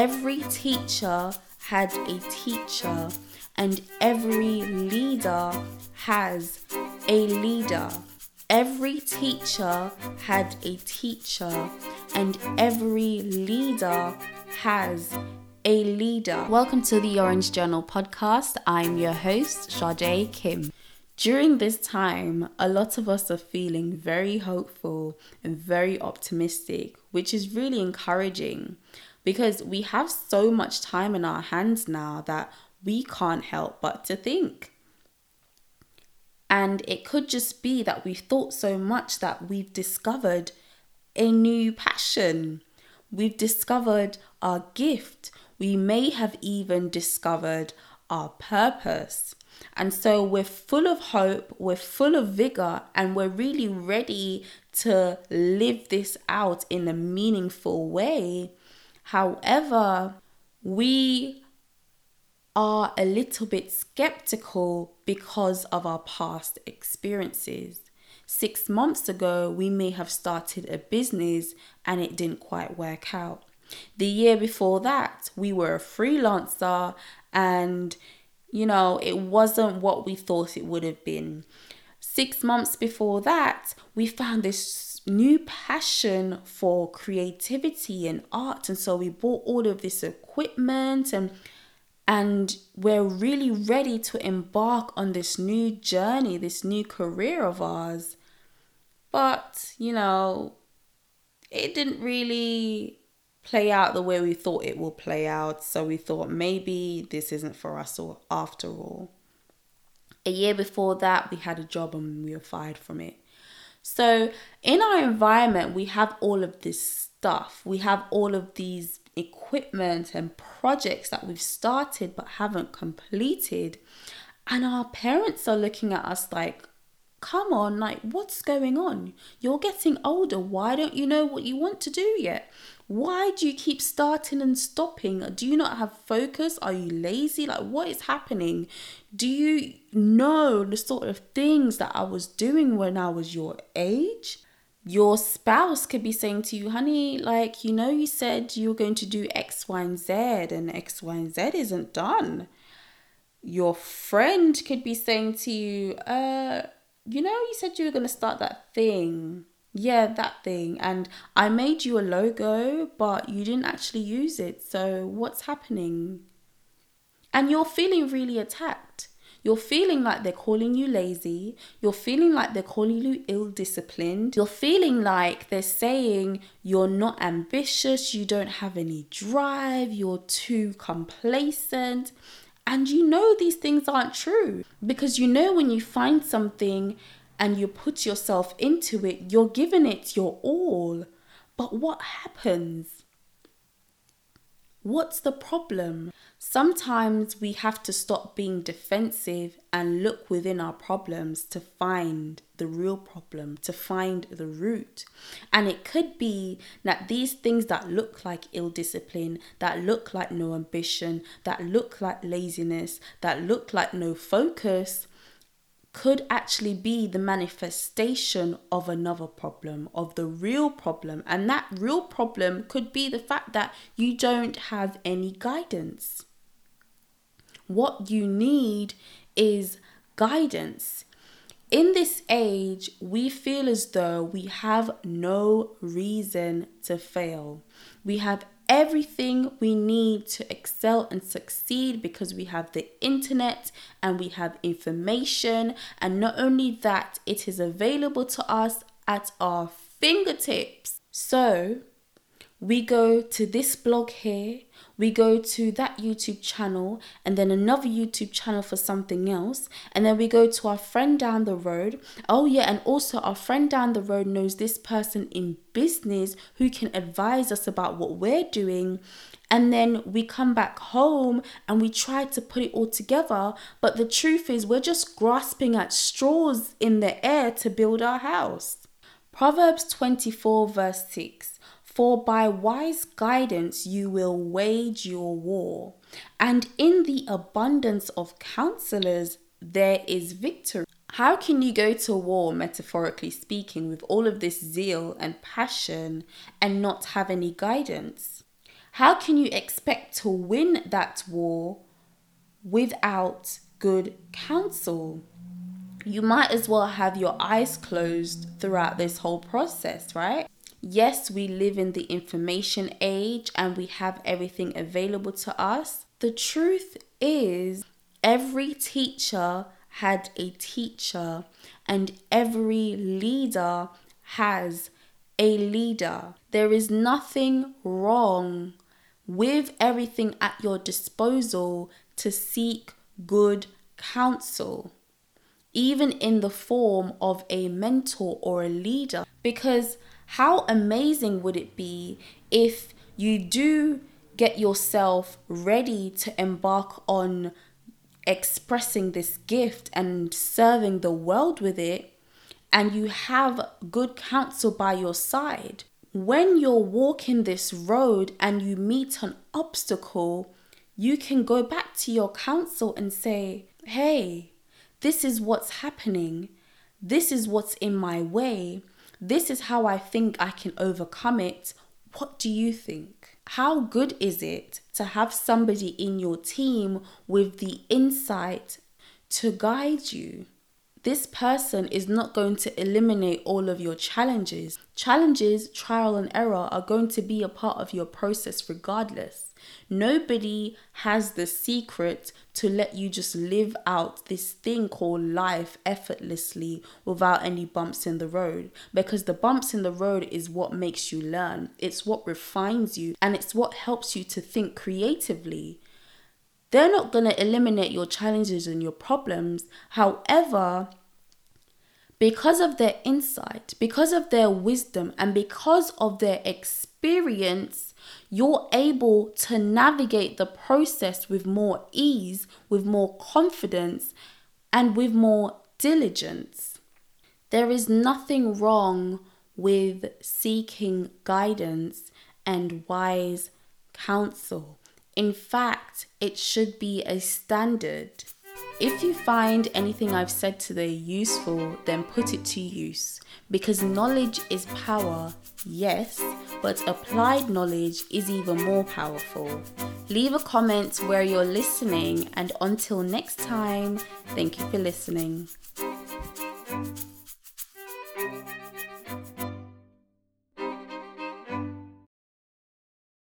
every teacher had a teacher, and every leader has a leader. Every teacher had a teacher, and every leader has a leader. Welcome to the Orange Journal podcast. I'm your host, Sade Kim. During this time, a lot of us are feeling very hopeful and very optimistic, which is really encouraging because we have so much time in our hands now that we can't help but to think. And it could just be that we've thought so much that we've discovered a new passion. We've discovered our gift. We may have even discovered our purpose. And so we're full of hope, we're full of vigor, and we're really ready to live this out in a meaningful way. However, we are a little bit skeptical because of our past experiences. Six months ago, we may have started a business and it didn't quite work out. The year before that, we were a freelancer and you know, it wasn't what we thought it would have been. Six months before that, we found this new passion for creativity and art. And so we bought all of this equipment and and we're really ready to embark on this new journey, this new career of ours. But, you know, it didn't really play out the way we thought it will play out. So we thought maybe this isn't for us or after all. A year before that, we had a job and we were fired from it. So in our environment, we have all of this stuff. We have all of these equipment and projects that we've started but haven't completed. And our parents are looking at us like, come on, like, what's going on? You're getting older. Why don't you know what you want to do yet? Why do you keep starting and stopping? Do you not have focus? Are you lazy? Like, what is happening? Do you know the sort of things that I was doing when I was your age? Your spouse could be saying to you, honey, like, you know, you said you were going to do X, Y, and Z, and X, Y, and Z isn't done. Your friend could be saying to you, uh, you know, you said you were going to start that thing yeah, that thing. And I made you a logo, but you didn't actually use it. So what's happening? And you're feeling really attacked. You're feeling like they're calling you lazy. You're feeling like they're calling you ill disciplined. You're feeling like they're saying you're not ambitious, you don't have any drive, you're too complacent. And you know these things aren't true because you know when you find something and you put yourself into it, you're giving it your all. But what happens? What's the problem? Sometimes we have to stop being defensive and look within our problems to find the real problem, to find the root. And it could be that these things that look like ill discipline, that look like no ambition, that look like laziness, that look like no focus, could actually be the manifestation of another problem, of the real problem. And that real problem could be the fact that you don't have any guidance. What you need is guidance. In this age, we feel as though we have no reason to fail. We have everything we need to excel and succeed because we have the internet and we have information. And not only that, it is available to us at our fingertips. So we go to this blog here we go to that YouTube channel and then another YouTube channel for something else. And then we go to our friend down the road. Oh, yeah, and also our friend down the road knows this person in business who can advise us about what we're doing. And then we come back home and we try to put it all together. But the truth is, we're just grasping at straws in the air to build our house. Proverbs 24, verse 6 for by wise guidance you will wage your war, and in the abundance of counselors there is victory. How can you go to war, metaphorically speaking, with all of this zeal and passion and not have any guidance? How can you expect to win that war without good counsel? You might as well have your eyes closed throughout this whole process, right? Yes, we live in the information age and we have everything available to us. The truth is, every teacher had a teacher, and every leader has a leader. There is nothing wrong with everything at your disposal to seek good counsel, even in the form of a mentor or a leader. Because how amazing would it be if you do get yourself ready to embark on expressing this gift and serving the world with it, and you have good counsel by your side. When you're walking this road and you meet an obstacle, you can go back to your counsel and say, Hey, this is what's happening. This is what's in my way. This is how I think I can overcome it. What do you think? How good is it to have somebody in your team with the insight to guide you? This person is not going to eliminate all of your challenges. Challenges, trial, and error are going to be a part of your process regardless. Nobody has the secret to let you just live out this thing called life effortlessly without any bumps in the road. Because the bumps in the road is what makes you learn, it's what refines you, and it's what helps you to think creatively. They're not going to eliminate your challenges and your problems. However, because of their insight, because of their wisdom, and because of their experience, you're able to navigate the process with more ease, with more confidence, and with more diligence. There is nothing wrong with seeking guidance and wise counsel. In fact, it should be a standard. If you find anything I've said today useful, then put it to use because knowledge is power, yes, but applied knowledge is even more powerful. Leave a comment where you're listening, and until next time, thank you for listening.